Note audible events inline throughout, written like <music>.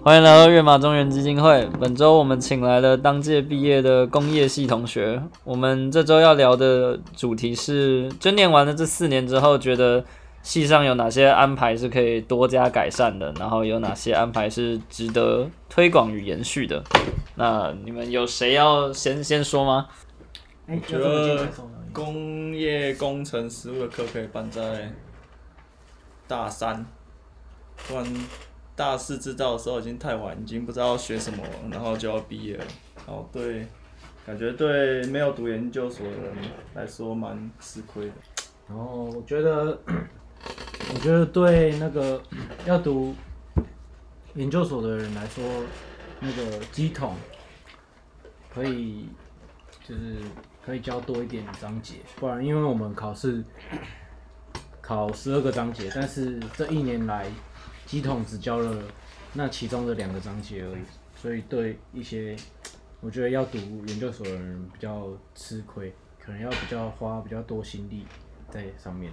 欢迎来到跃马中原基金会。本周我们请来了当届毕业的工业系同学。我们这周要聊的主题是，就念完了这四年之后，觉得系上有哪些安排是可以多加改善的，然后有哪些安排是值得推广与延续的。那你们有谁要先先说吗？我，觉得工业工程实务的课可以办在大三，不然大四知道的时候已经太晚，已经不知道学什么，然后就要毕业了。然后对，感觉对没有读研究所的人来说蛮吃亏的。然后我觉得，<clears throat> 我觉得对那个要读研究所的人来说，那个机统可以就是可以教多一点章节，不然因为我们考试考十二个章节，但是这一年来机桶只教了那其中的两个章节而已，所以对一些我觉得要读研究所的人比较吃亏，可能要比较花比较多心力在上面。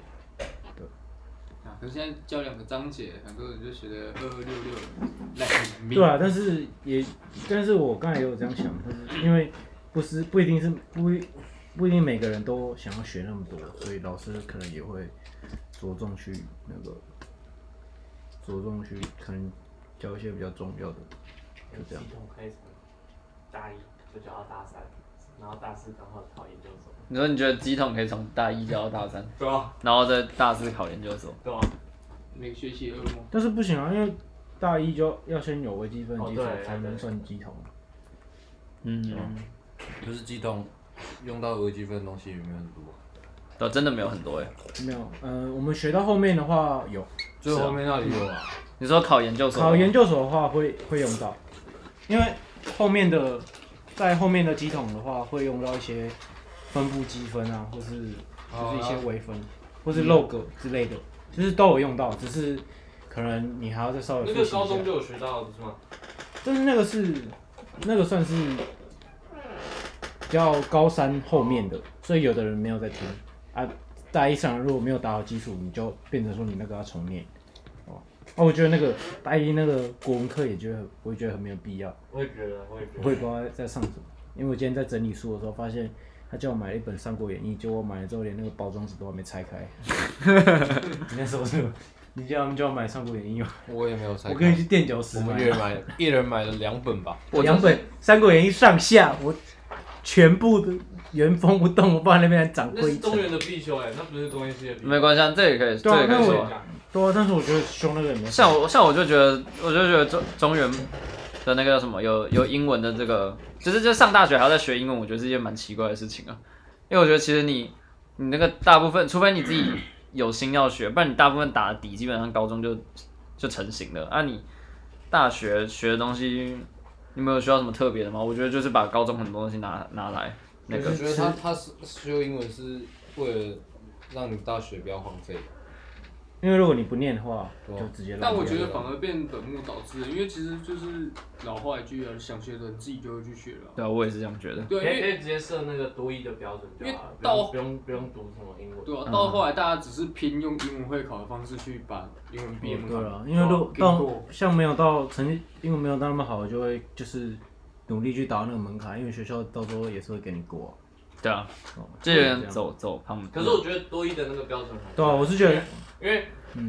啊，可是现在教两个章节，很多人就学的二二六六烂命。对啊，但是也，但是我刚才也有这样想，就是因为不是不一定是不一不一定每个人都想要学那么多，所以老师可能也会着重去那个着重去可能教一些比较重要的，就这样系。统开始大一就教到大三，然后大四刚好考研究所，你说你觉得机统可以从大一教到大三，<laughs> 对啊，然后再大四考研究所？对啊，每个学期噩梦。但是不行啊，因为大一就要先有微积分基础哦才能算基统。嗯，就是机动用到微积分的东西有没有很多？都真的没有很多哎。没有，呃，我们学到后面的话有，最后面那里有啊，你说考研究所？考研究所的话会会用到，因为后面的在后面的机桶的话会用到一些分布积分啊，或是就是一些微分，或是 log 之类的，就是都有用到，只是可能你还要再稍微那个复习一下。高中就有学到不是吗？但是那个是那个算是比较高三后面的，所以有的人没有在听啊。大一上如果没有打好基础，你就变成说你那个要重念。哦，啊，我觉得那个大一那个国文课也觉得很，我也觉得很没有必要。我也觉得，我也觉得。我也不知道在上什么，因为我今天在整理书的时候发现，他叫我买了一本《三国演义》，结果我买了之后连那个包装纸都还没拆开。你在说什么？你叫他们叫我买《三国演义》吗？我也没有拆。我跟你去垫脚石我买们一人买，一人买了两本吧。两本《三国演义》上下，我全部的原封不动，我放在那边还长那灰尘。是中原的必修哎，那不是中原系的必修。没关系，啊，这也可以，这对啊也可以说那我。对啊，但是我觉得凶那个也没像我像我就觉得，我就觉得中中原的那个叫什么，有有英文的这个，就是就上大学还要再学英文，我觉得是一件蛮奇怪的事情啊。因为我觉得其实你你那个大部分，除非你自己有心要学，不然你大部分打的底基本上高中就就成型了。啊，你大学学的东西，你没有需要什么特别的吗？我觉得就是把高中很多东西拿拿来那个我，觉得他他是修英文是为了让你大学不要荒废。因为如果你不念的话，对啊就直接烂但我觉得反而变本末倒置了，因为其实就是老话一句啊，想学的人自己就会去学了啊。对啊，我也是这样觉得。对，因为可以可以直接设那个多一的标准就好了，不因为用不用不用读什么英文。对啊，到后来大家只是拼用英文会考的方式去把英文毕业门槛对了，因为如果到过。像没有到成绩，英文没有到那么好，就会就是努力去达到那个门槛，因为学校到时候也是会给你过啊、对啊，哦这有人样走走他们。可是我觉得多一的那个标准很对啊，我是觉得，因为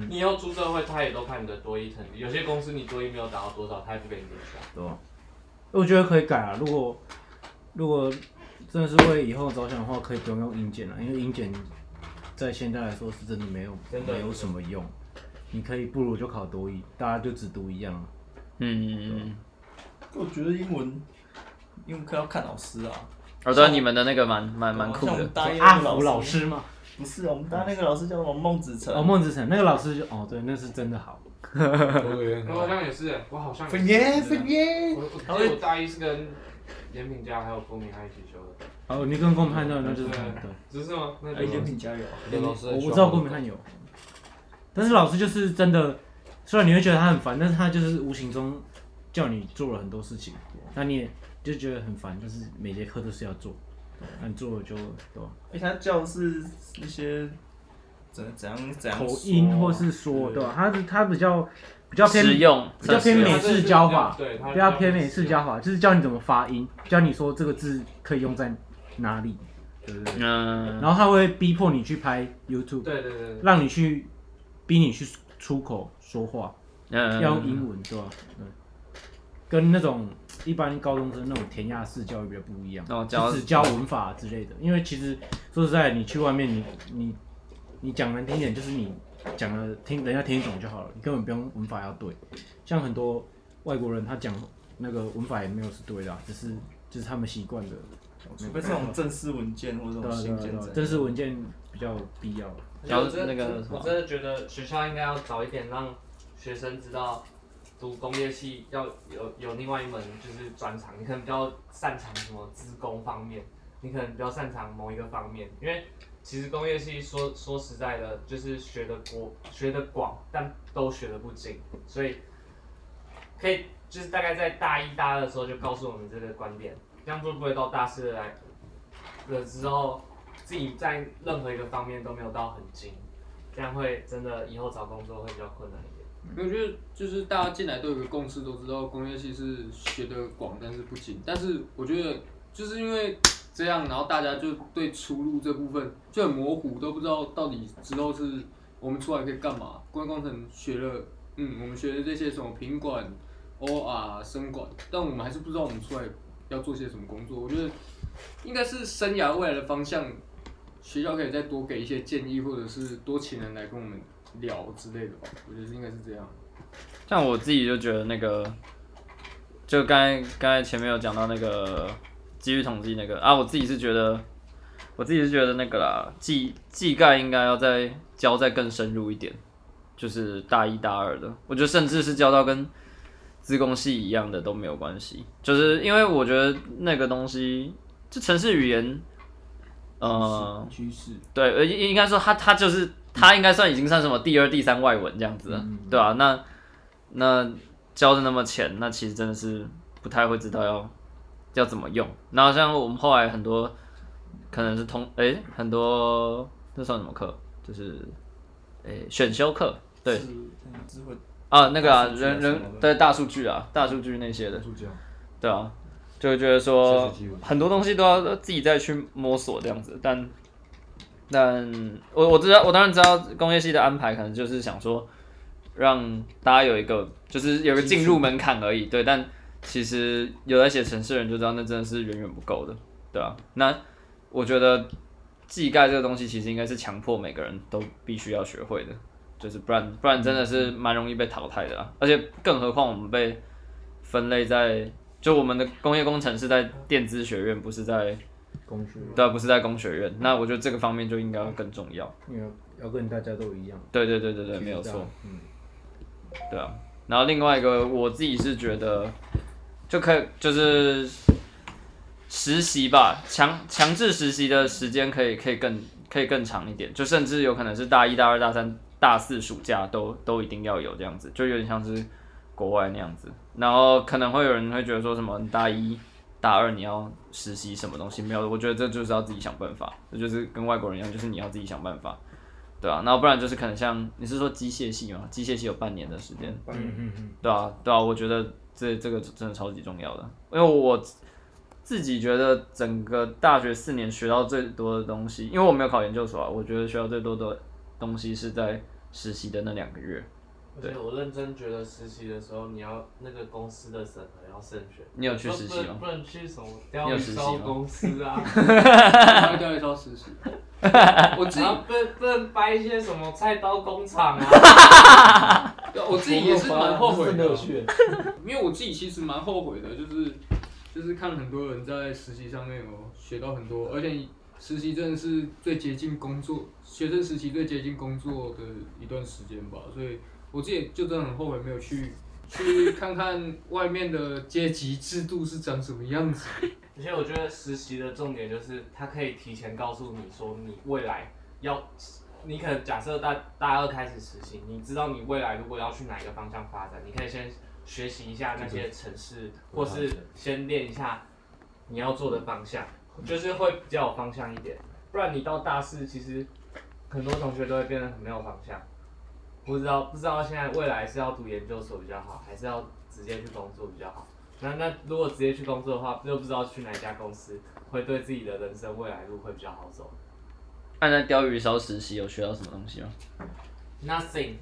你以后出社会，他也都看你的多一成绩。有些公司你多一没有达到多少，他也不给你录取啊。对吧？我觉得可以改啊，如果如果真的是为以后着想的话，可以不用用英检了，因为英检在现在来说是真的没有真的没有什么用。你可以不如就考多一，大家就只读一样啊。嗯嗯嗯。我觉得英文英文课要看老师啊，我知道你们的那个蛮蛮蛮酷的像我们。大一阿福老师嘛，不是，我们大一那个老师叫什么孟子成。哦，孟子成那个老师就哦，对，那是真的好。对我好像也是，我好像也是分耶分耶我我记得我大一是跟严品佳还有郭明汉一起修的，哦，你跟郭明汉那那就是对。只是吗？那哎，严品加油！连老师我我知道郭明汉有，但是老师就是真的，虽然你会觉得他很烦，但是他就是无形中叫你做了很多事情，那你也就觉得很烦，就是每节课都是要做，那你做了就对吧？哎，他教是一些怎怎样怎样口音或是说对吧？他是他比较比较偏实用，比较偏美式教法，对，它比较偏美式教法，就是教你怎么发音，教你说这个字可以用在哪里，对不对？嗯，然后他会逼迫你去拍 YouTube，对对对，让你去逼你去出口说话，嗯要用英文，对吧？对，跟那种一般高中生那种填鸭式教育比较不一样，只教文法之类的。因为其实说实在，你去外面，你你你讲难听点，就是你讲了听人家听得懂就好了，你根本不用文法要对。像很多外国人，他讲那个文法也没有是对的啊、只是就是他们习惯的。除非这种正式文件或者这种对啊对正式文件比较必要。然后我真的那个我真的觉得学校应该要早一点让学生知道，读工业系要有有另外一门就是专长，你可能比较擅长什么资工方面，你可能比较擅长某一个方面，因为其实工业系说说实在的，就是学的国学的广，但都学的不精，所以可以就是大概在大一大二的时候就告诉我们这个观点，这样就不会到大四来了之后。自己在任何一个方面都没有到很精，这样会真的以后找工作会比较困难。我觉得就是大家进来都有个共识，都知道工业系是学的广，但是不精。但是我觉得就是因为这样，然后大家就对出路这部分就很模糊，都不知道到底之后是我们出来可以干嘛。工业工程学了，嗯，我们学的这些什么品管、OR、生管，但我们还是不知道我们出来要做些什么工作。我觉得应该是生涯未来的方向，学校可以再多给一些建议，或者是多请人来跟我们聊之类的吧。我觉得应该是这样。像我自己就觉得那个，就刚才刚才前面有讲到那个机遇统计那个啊，我自己是觉得，我自己是觉得那个啦，技技概应该要再教再更深入一点，就是大一大二的，我觉得甚至是教到跟资工系一样的都没有关系，就是因为我觉得那个东西，就城市语言，呃，趋势，对，呃，应应该说他他就是他应该算已经算什么第二、第三外文这样子了，对啊，那那教的那么浅，那其实真的是不太会知道要要怎么用。然后像我们后来很多可能是通诶，很多这算什么课？就是诶选修课，对。啊，那个啊人人对大数据啊，大数据那些的，对啊，就会觉得说很多东西都要自己再去摸索这样子，但但我我知道，我当然知道工业系的安排可能就是想说让大家有一个就是有个进入门槛而已，对，但其实有在写城市的人就知道那真的是远远不够的，对啊，那我觉得技概这个东西其实应该是强迫每个人都必须要学会的，就是不然不然真的是蛮容易被淘汰的啊，而且更何况我们被分类在就我们的工业工程是在电资学院，不是在工学，对啊，不是在工学院。那我觉得这个方面就应该要更重要。因为要跟大家都一样，对对对对对，没有错。嗯，对啊，然后另外一个我自己是觉得，就可以就是实习吧，强强制实习的时间可以可以更可以更长一点，就甚至有可能是大一大二大三大四暑假都都一定要有这样子，就有点像是国外那样子。然后可能会有人会觉得说什么你大一大二你要实习什么东西没有，我觉得这就是要自己想办法，这就是跟外国人一样，就是你要自己想办法。对啊，那不然就是可能像你是说机械系嘛？机械系有半年的时间，嗯嗯嗯，对啊，对啊，我觉得这这个真的超级重要的，因为我自己觉得整个大学四年学到最多的东西，因为我没有考研究所啊，我觉得学到最多的东西是在实习的那两个月。而且我认真觉得实习的时候，你要那个公司的审核要慎选。你有去实习吗不能不能去什么你钓鱼烧公司啊，<laughs> 要调一招实习。<laughs> 我自己不不能掰一些什么菜刀工厂啊。<laughs> 我自己也是蛮后悔的因为我自己其实蛮后悔的，就是就是看很多人在实习上面有学到很多，而且实习真的是最接近工作，学生时期最接近工作的一段时间吧，所以我自己就真的很后悔没有去 <laughs> 去看看外面的阶级制度是长什么样子。<laughs> 而且我觉得实习的重点就是，它可以提前告诉你说，你未来要，你可能假设大大二开始实习，你知道你未来如果要去哪个方向发展，你可以先学习一下那些城市，或是先练一下你要做的方向，<laughs> 就是会比较有方向一点。不然你到大四，其实很多同学都会变得很没有方向。不知道不知道现在未来是要读研究所比较好，还是要直接去工作比较好。那那如果直接去工作的话，又不知道去哪一家公司会对自己的人生未来路会比较好走。按在钓鱼烧实习有学到什么东西吗？Nothing，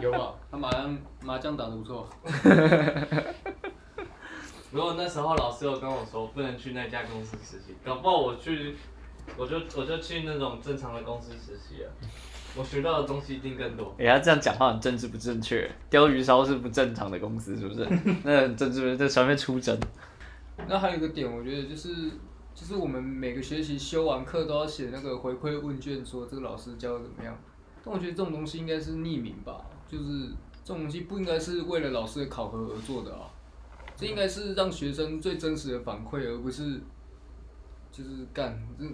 有吧？<laughs> 他麻将麻将打得不错，如果那时候老师有跟我说不能去那家公司实习，搞不好我去，我就我就去那种正常的公司实习了。我学到的东西一定更多。哎、他这样讲话很政治不正确。鲷鱼烧是不正常的公司，是不是？<laughs> 那很政治，这全面出征。那还有一个点，我觉得就是就是我们每个学期修完课都要写那个回馈问卷，说这个老师教的怎么样。但我觉得这种东西应该是匿名吧，就是这种东西不应该是为了老师的考核而做的啊。这应该是让学生最真实的反馈，而不是就是干这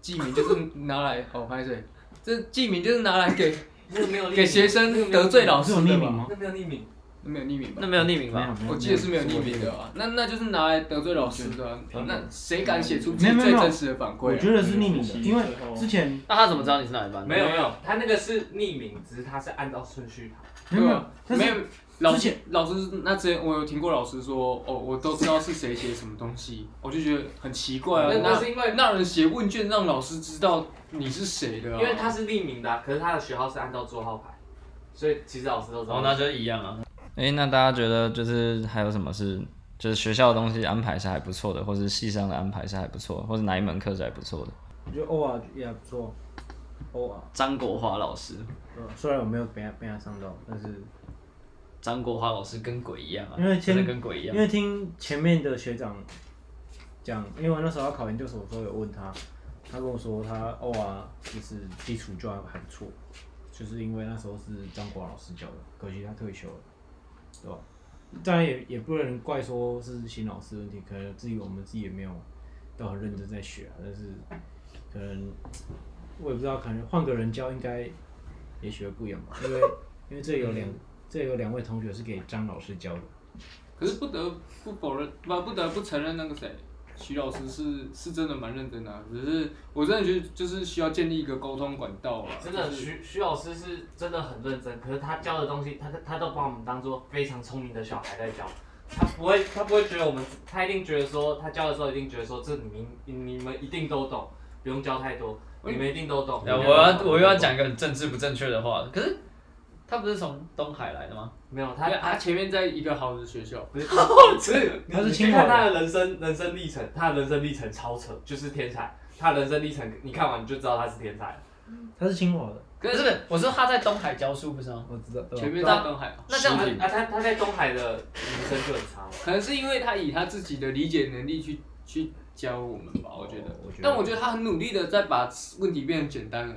记名就是拿来好拍谁，这记名就是拿来给那个没有匿名给学生得罪老师的吧？是有匿名吗？那没有匿名，那没有匿名吧那？没有匿名吧？我记得是没有匿名的啊，那那就是拿来得罪老师的啊、那谁敢写出自己最真实的反馈、啊？我觉得是匿名的，因为之前那他怎么知道你是哪一班？没有没有，他那个是匿名，只是他是按照顺序排。没有没有老师老师那之前我有听过老师说，哦，我都知道是谁写什么东西，我就觉得很奇怪啊。那那那是因为那人写问卷让老师知道你是谁的啊？因为他是匿名的啊、可是他的学号是按照座号排，所以其实老师都知道。哦，那就一样啊。哎、那大家觉得就是还有什么是，就是学校的东西安排是还不错的，或是系上的安排是还不错的，或是哪一门课是还不错的？我觉得 O R 也还不错，O R，张国华老师，呃虽然我没有被他被他上到，但是张国华老师跟鬼一样啊，因为真的跟鬼一样因。为听前面的学长讲，因为我那时候要考研究所的时候有问他，他跟我说他 O R 就是基础就还还不错，就是因为那时候是张国华老师教的，可惜他退休了，对吧？当然也也不能怪说是新老师的问题，可能自己我们自己也没有都很认真在学啊，但是可能我也不知道，可能换个人教应该也学的不一样吧，因为因为这有两这有两位同学是给张老师教的。可是不得不否认，不不得不承认那个谁，徐老师是是真的蛮认真的、啊，只是我真的觉得就是需要建立一个沟通管道啊。真的，就是徐徐老师是真的很认真，可是他教的东西，他他都把我们当做非常聪明的小孩在教。他不会，他不会觉得我们，他一定觉得说，他教的时候一定觉得说，这你们你们一定都懂，不用教太多，你们一定都懂。哎我要我又要讲一个很政治不正确的话，可是他不是从东海来的吗？没有他他他前面在一个好的学校，不是，<laughs> 不是，他是你清华的去看他的人生人生历程，他的人生历程超扯，就是天才。他的人生历程，你看完你就知道他是天才。他是清华的，可是不是，我说他在东海教书不是吗？我知道。前面在东海啊，那这样子啊，他他在东海的名声就很差。可能是因为他以他自己的理解能力去去教我们吧，我觉得。我觉得但我觉得他很努力的在把问题变得简单了，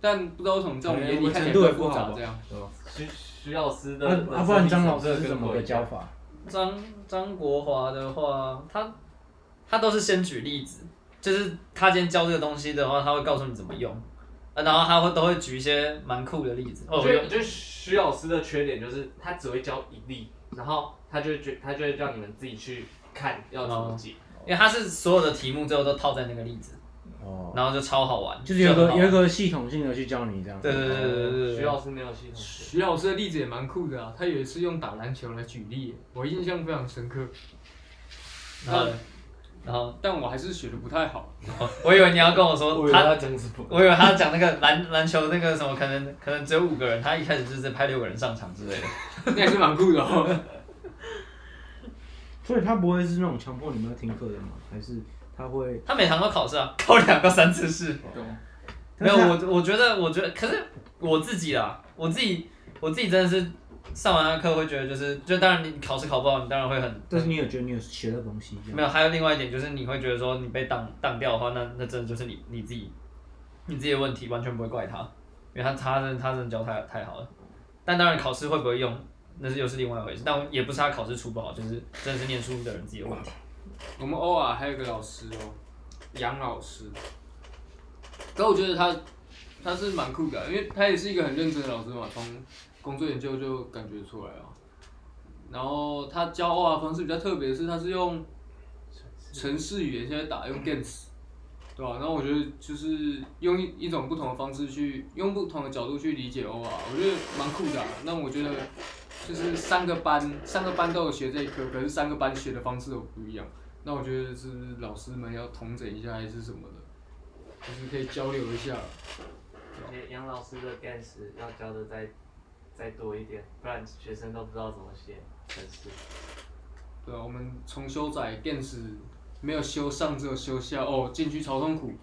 但不知道为什么在我们眼里看起来程度也更复不好这样。徐徐老师的那啊，不然张老师是怎么个教？法？张张国华的话，他他都是先举例子，就是他今天教这个东西的话，他会告诉你怎么用，啊，然后他会都会举一些蛮酷的例子。哦，我用我觉得我觉得徐老师的缺点就是他只会教一例，然后他就会觉他就会叫你们自己去看要怎么解。因为他是所有的题目最后都套在那个例子，哦，然后就超好玩，就是有很好玩个有一个系统性的去教你这样。对对对对对徐老师没有系统学。徐老师的例子也蛮酷的啊，他有一次用打篮球来举例，我印象非常深刻，然后然后但我还是学的不太好。<laughs> 我以为你要跟我说他？我以为他讲那个篮篮球那个什么，可能可能只有五个人，他一开始就是派六个人上场之类的。<laughs> 那也是蛮酷的哦。<laughs> 所以他不会是那种强迫你们要听课的吗？还是他会？他每堂都考试啊，<laughs> 考两个三次试。懂没有，我我觉得，我觉得，可是我自己啦，我自己，我自己真的是上完那课会觉得，就是，就当然你考试考不好，你当然会很，但是你有觉得你有学到东西？没有，还有另外一点就是你会觉得说你被挡挡掉的话，那那真的就是你你自己你自己的问题，完全不会怪他，因为他他真的他真的教太太好了。但当然考试会不会用，那是又是另外一回事。但也不是他考试出不好，就是真的是念书的人自己的问题。我们偶尔还有个老师哦，杨老师。可我觉得他他是蛮酷的啊、因为他也是一个很认真的老师嘛，从工作研究就感觉出来啊。然后他教偶尔方式比较特别的是，他是用城市语言现在打用 Games，对吧、然后我觉得就是用一一种不同的方式去，用不同的角度去理解 OR，我觉得蛮酷的、啊。那我觉得就是三个班，三个班都有学这一科，可是三个班学的方式都不一样。那我觉得是老师们要统整一下还是什么的，就是可以交流一下。而且杨老师的 GANS 要教的再再多一点，不然学生都不知道怎么写程式。对啊，我们重修仔 Gens 没有修上，只有修下，哦，进去超痛苦。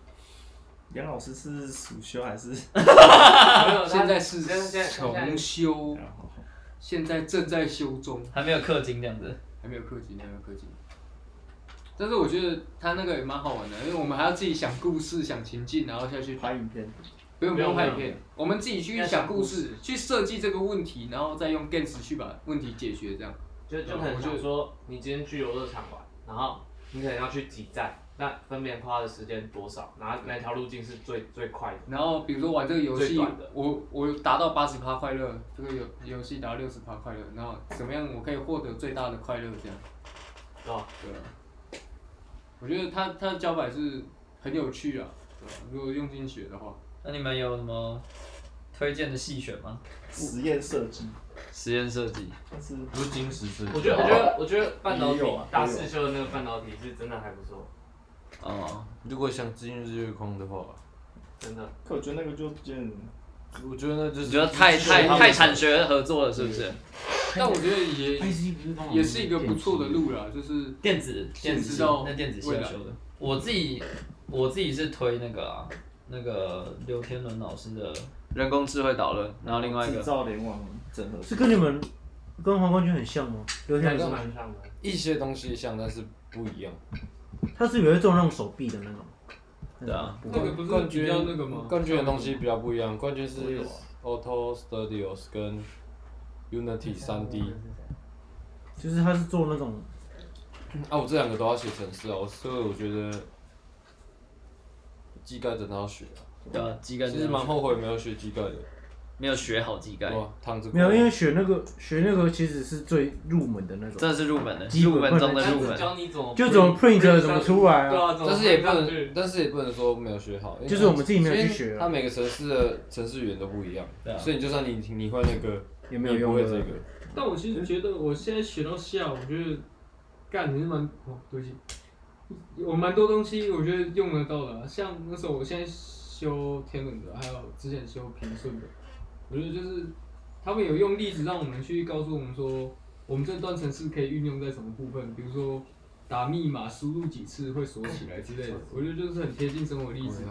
杨老师是暑修还是？<laughs> 没有现在是重修，现在正在修中，还没有氪金这样子。还没有氪金，还没有氪金。但是我觉得他那个也蛮好玩的，因为我们还要自己想故事、想情境，然后下去拍影片。不用不不用拍影片，我们自己去要想故事事，去设计这个问题，然后再用 Gens 去把问题解决，这样。就就可能就是说，你今天去游乐场玩，然后你可能要去几站，那分别花的时间多少，然后哪条路径是最最快的？然后比如说玩这个游戏我我达到八十趴快乐，这个游游戏达到六十趴快乐，然后怎么样我可以获得最大的快乐？这样。对吧？对啊。我觉得他他的教法是很有趣啊，对吧？如果用心学的话，那你们有什么推荐的细选吗？实验设计，实验设计，但是不是金石设计。我觉得我觉得我觉得半导体也有啊大四修的那个半导体是真的还不错，哦，如果想进入日月光的话，真的。可我觉得那个就见我觉得那就是你觉得太太太产学合作了是不是？但我觉得也也是一个不错的路啦，就是电子电子那电子系修的。我自己我自己是推那个啊，那个刘天伦老师的人工智慧导论，然后另外一制个造联网整合。是跟你们跟黄冠军很像吗？刘天两个蛮像的。一些东西像，但是不一样。他是有一种那种手臂的那种。对啊，那个不是比冠军较那个吗？冠军的东西比较不一样，冠军是 Auto Studios 跟 Unity 三 D 就是他是做那种啊，我这两个都要写程式啊，我所以我觉得机盖真的要学啊。对啊，机盖其实蛮后悔没有学机盖的，没有学好机盖，哇，躺着没有，因为学那个学那个其实是最入门的那种，这是入门的，基本入门中的入门。教你怎么就怎么 print 怎么出来啊。但是也不能，但是也不能说没有学好，就是我们自己没有去学它每个城市的城市语言都不一样，所以你就算你你会那个，也没有用的你也不会这个。但我其实觉得我现在学到下，我觉得干你是蛮哦，对不起，我蛮多东西我觉得用得到的啊、像那时候我现在修天文的，还有之前修平顺的，我觉得就是他们有用例子让我们去告诉我们说，我们这段程式可以运用在什么部分，比如说打密码输入几次会锁起来之类的，我觉得就是很贴近生活例子。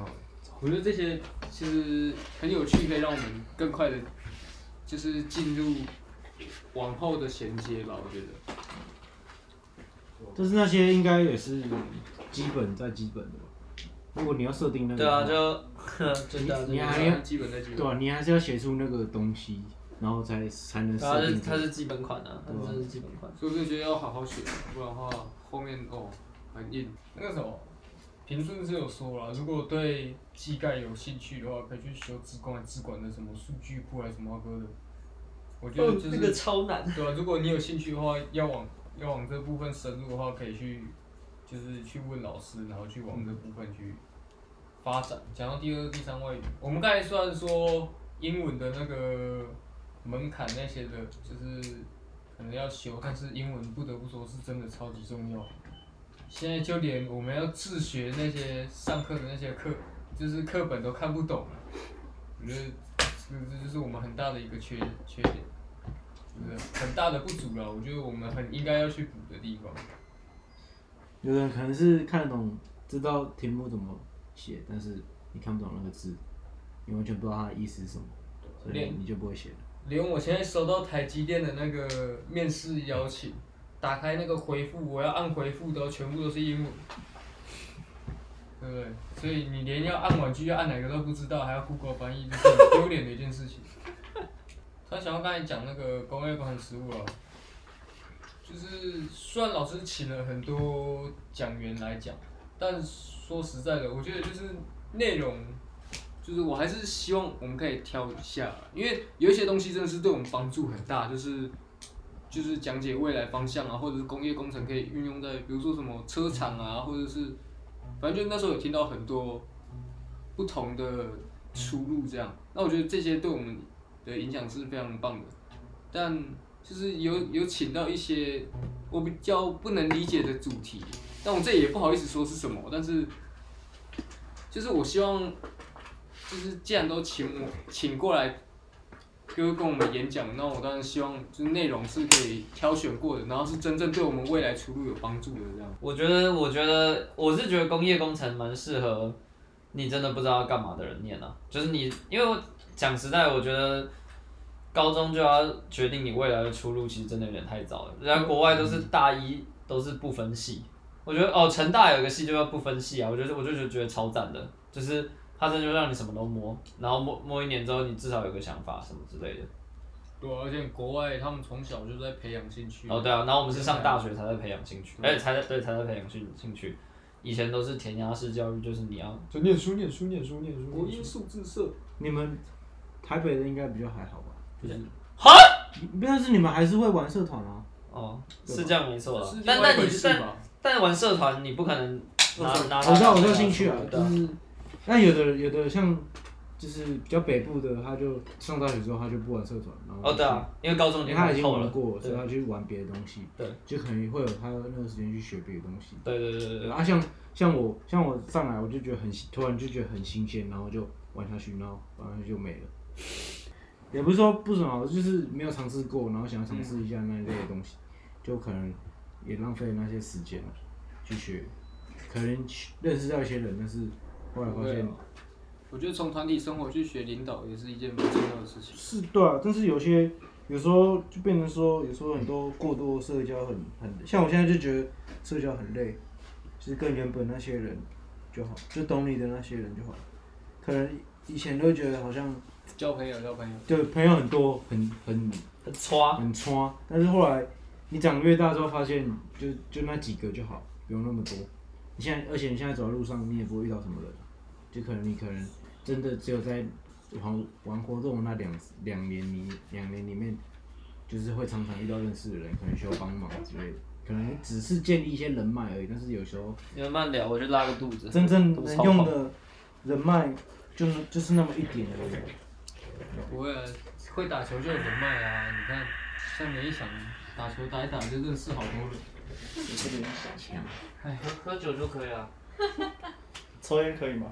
我觉得这些其实很有趣，可以让我们更快的，就是进入往后的衔接吧。我觉得，但是那些应该也是基本在基本的吧。如果你要设定那个，对啊，就 <laughs> 真的你还要基本在基本。对啊，你还是要写出那个东西，然后才才能它是设定。它是基本款啊，它是基本款。所以我就觉得要好好学，不然的话后面哦很硬。那个什么，评顺是有说了，如果对技盖有兴趣的话，可以去修资管资管的什么数据库还是什么歌的。我觉得就是、超难。对啊，如果你有兴趣的话，要往要往这部分深入的话，可以去就是去问老师，然后去往这部分去发展。讲到第二、第三外语，我们刚才虽然说英文的那个门槛那些的，就是可能要修，但是英文不得不说是真的超级重要。现在就连我们要自学那些上课的那些课，就是课本都看不懂了。我觉得这这就是我们很大的一个缺缺点。就是很大的不足了，我觉得我们很应该要去补的地方。有人可能是看得懂，知道题目怎么写，但是你看不懂那个字，你完全不知道它的意思是什么，所以你就不会写了。连我现在收到台积电的那个面试邀请，打开那个回复，我要按回复的，全部都是英文，对不对？所以你连要按玩具要按哪个都不知道，还要 Google 翻译，这是很丢脸的一件事情。那想要刚才讲那个工业工程实务啊，就是虽然老师请了很多讲员来讲，但说实在的，我觉得就是内容，就是我还是希望我们可以挑一下，因为有一些东西真的是对我们帮助很大，就是就是讲解未来方向啊，或者是工业工程可以运用在，比如说什么车厂啊，或者是反正就那时候有听到很多不同的出路，这样。那我觉得这些对我们的影响是非常棒的，但就是有有请到一些我比较不能理解的主题，但我这也不好意思说是什么，但是就是我希望，就是既然都请我请过来。哥跟我们演讲，那我当然希望就是内容是可以挑选过的，然后是真正对我们未来出路有帮助的这样。我觉得，我觉得，我是觉得工业工程蛮适合你真的不知道要干嘛的人念啊。就是你，因为讲实在，我觉得高中就要决定你未来的出路，其实真的有点太早了。人家国外都是大一都是不分系，我觉得哦，成大有一个系就要不分系啊，我觉得我就觉得觉得超赞的，就是他真的就让你什么都摸，然后摸摸一年之后，你至少有个想法什么之类的。对啊，而且国外他们从小就在培养兴趣。哦，对啊，然后我们是上大学才在培养兴趣，哎，才在对才在培养兴兴趣。以前都是填鸭式教育，就是你要就念书念书念书念书。国音数字社，你们台北的应该比较还好吧？就是哈，但是你们还是会玩社团啊。哦，是这样没错啦是。但另外一但你但但玩社团，你不可能拿拿我知道，我知道兴趣啊，就是，那有的有的像，就是比较北部的，他就上大学之后他就不玩社团，然后哦，对啊，因为高中因为他已经，玩过，所以他去玩别的东西，对，就可能会有他那个时间去学别的东西。对对对对对，对啊，像像我像我上来我就觉得很新突然就觉得很新鲜，然后就玩下去，然后玩下去就没了。也不是说不怎么好，就是没有尝试过，然后想要尝试一下那一类的东西，就可能也浪费了那些时间去学，可能去认识到一些人，但是后来发现我觉得从团体生活去学领导也是一件蛮重要的事情。是对啊，但是有些有时候就变成说，有时候很多过多社交很很，像我现在就觉得社交很累，就是跟原本那些人就好，就懂你的那些人就好。可能以前都觉得好像交朋友，交朋友。就朋友很多，很很很刷，很穿，但是后来你长越大之后，发现就就那几个就好，不用那么多。你现在，而且你现在走在路上，你也不会遇到什么人，就可能你可能真的只有在玩玩活动那两两年里两年里面，就是会常常遇到认识的人，可能需要帮忙之类的，可能只是建立一些人脉而已。但是有时候你们慢聊，我就拉个肚子。真正能用的人脉，就是就是那么一点而已。不会啊，会打球就有人脉啊！你看，像你一想打球打一打就认识好多人。喝喝酒就可以了。抽烟可以吗？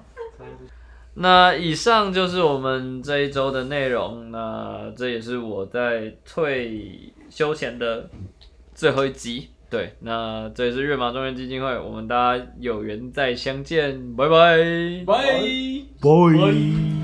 那以上就是我们这一周的内容。那这也是我在退休前的最后一集。对，那这也是月马中原基金会，我们大家有缘再相见，拜拜。拜。Boy。